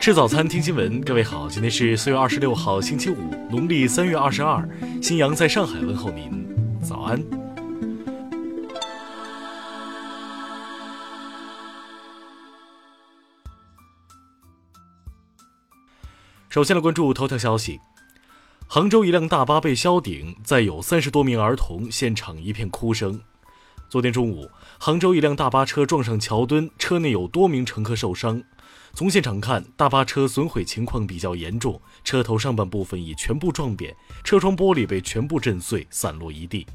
吃早餐，听新闻。各位好，今天是四月二十六号，星期五，农历三月二十二。新阳在上海问候您，早安。首先来关注头条消息：杭州一辆大巴被削顶，载有三十多名儿童，现场一片哭声。昨天中午，杭州一辆大巴车撞上桥墩，车内有多名乘客受伤。从现场看，大巴车损毁情况比较严重，车头上半部分已全部撞扁，车窗玻璃被全部震碎，散落一地。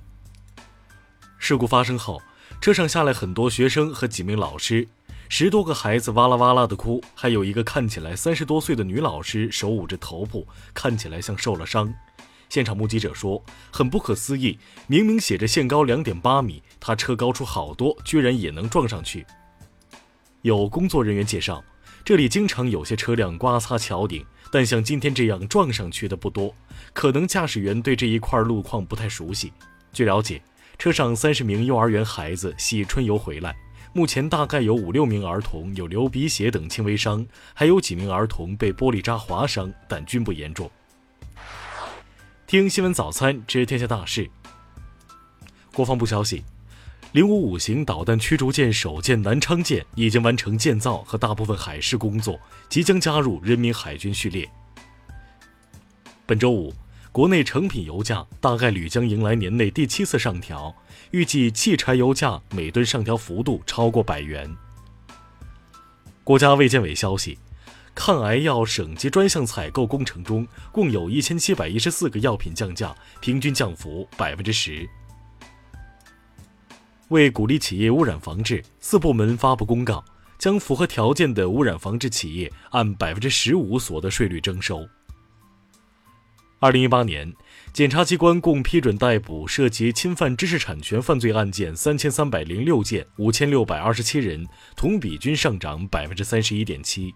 事故发生后，车上下来很多学生和几名老师，十多个孩子哇啦哇啦的哭，还有一个看起来三十多岁的女老师手捂着头部，看起来像受了伤。现场目击者说：“很不可思议，明明写着限高两点八米，他车高出好多，居然也能撞上去。”有工作人员介绍，这里经常有些车辆刮擦桥顶，但像今天这样撞上去的不多，可能驾驶员对这一块路况不太熟悉。据了解，车上三十名幼儿园孩子系春游回来，目前大概有五六名儿童有流鼻血等轻微伤，还有几名儿童被玻璃渣划伤，但均不严重。听新闻早餐知天下大事。国防部消息，零五五型导弹驱逐舰首舰南昌舰已经完成建造和大部分海试工作，即将加入人民海军序列。本周五，国内成品油价大概率将迎来年内第七次上调，预计汽柴油价每吨上调幅度超过百元。国家卫健委消息。抗癌药省级专项采购工程中，共有一千七百一十四个药品降价，平均降幅百分之十。为鼓励企业污染防治，四部门发布公告，将符合条件的污染防治企业按百分之十五所得税率征收。二零一八年，检察机关共批准逮捕涉及侵犯知识产权犯罪案件三千三百零六件，五千六百二十七人，同比均上涨百分之三十一点七。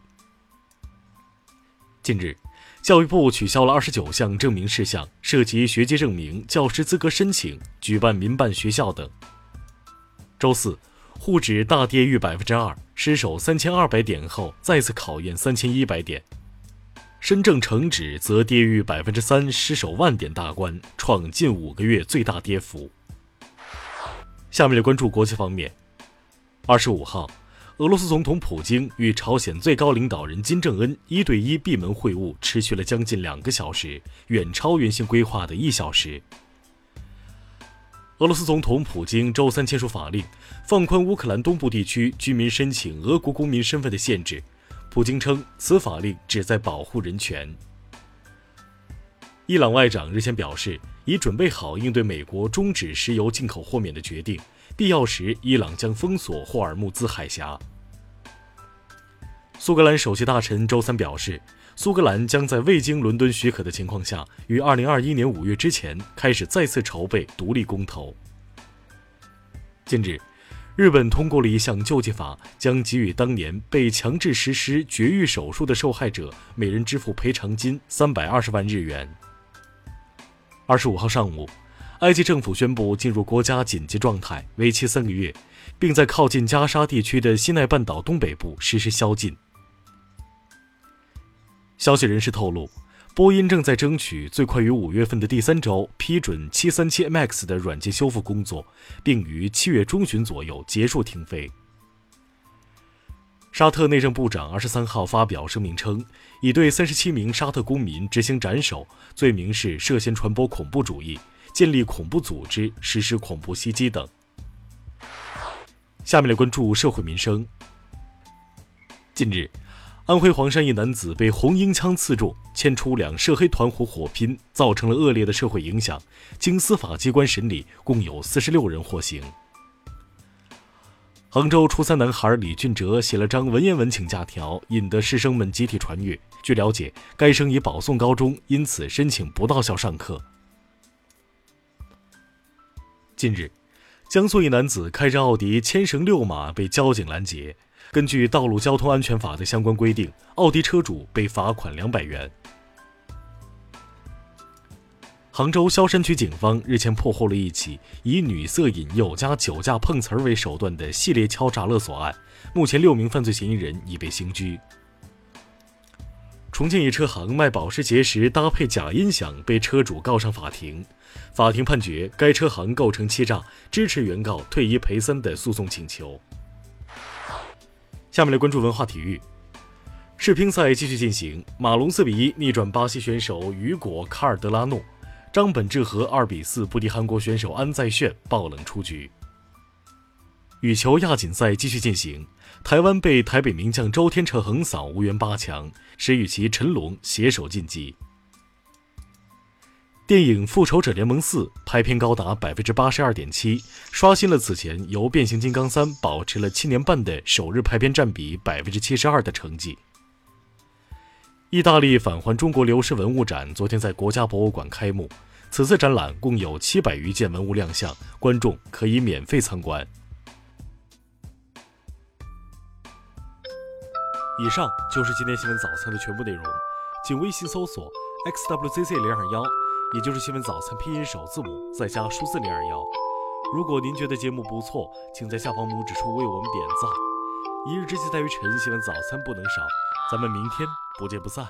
近日，教育部取消了二十九项证明事项，涉及学籍证明、教师资格申请、举办民办学校等。周四，沪指大跌逾百分之二，失守三千二百点后再次考验三千一百点。深证成指则跌逾百分之三，失守万点大关，创近五个月最大跌幅。下面来关注国际方面，二十五号。俄罗斯总统普京与朝鲜最高领导人金正恩一对一闭门会晤，持续了将近两个小时，远超原先规划的一小时。俄罗斯总统普京周三签署法令，放宽乌克兰东部地区居民申请俄国公民身份的限制。普京称，此法令旨在保护人权。伊朗外长日前表示，已准备好应对美国终止石油进口豁免的决定。必要时，伊朗将封锁霍尔木兹海峡。苏格兰首席大臣周三表示，苏格兰将在未经伦敦许可的情况下，于2021年5月之前开始再次筹备独立公投。近日，日本通过了一项救济法，将给予当年被强制实施绝育手术的受害者每人支付赔偿金320万日元。25号上午。埃及政府宣布进入国家紧急状态，为期三个月，并在靠近加沙地区的西奈半岛东北部实施宵禁。消息人士透露，波音正在争取最快于五月份的第三周批准737 MAX 的软件修复工作，并于七月中旬左右结束停飞。沙特内政部长二十三号发表声明称，已对三十七名沙特公民执行斩首，罪名是涉嫌传播恐怖主义。建立恐怖组织、实施恐怖袭击等。下面来关注社会民生。近日，安徽黄山一男子被红缨枪刺中，牵出两涉黑团伙火拼，造成了恶劣的社会影响。经司法机关审理，共有四十六人获刑。杭州初三男孩李俊哲写了张文言文请假条，引得师生们集体传阅。据了解，该生已保送高中，因此申请不到校上课。近日，江苏一男子开着奥迪牵绳遛马被交警拦截。根据《道路交通安全法》的相关规定，奥迪车主被罚款两百元。杭州萧山区警方日前破获了一起以女色引诱加酒驾碰瓷儿为手段的系列敲诈勒索案，目前六名犯罪嫌疑人已被刑拘。重庆一车行卖保时捷时搭配假音响，被车主告上法庭。法庭判决该车行构成欺诈，支持原告退一赔三的诉讼请求。下面来关注文化体育。世乒赛继续进行，马龙四比一逆转巴西选手雨果卡尔德拉诺，张本智和二比四不敌韩国选手安在炫，爆冷出局。羽球亚锦赛继续进行，台湾被台北名将周天成横扫，无缘八强，使与其陈龙携手晋级。电影《复仇者联盟四》排片高达百分之八十二点七，刷新了此前由《变形金刚三》保持了七年半的首日排片占比百分之七十二的成绩。意大利返还中国流失文物展昨天在国家博物馆开幕，此次展览共有七百余件文物亮相，观众可以免费参观。以上就是今天新闻早餐的全部内容，请微信搜索 xwzc 零二幺，也就是新闻早餐拼音首字母再加数字零二幺。如果您觉得节目不错，请在下方拇指处为我们点赞。一日之计在于晨，新闻早餐不能少，咱们明天不见不散。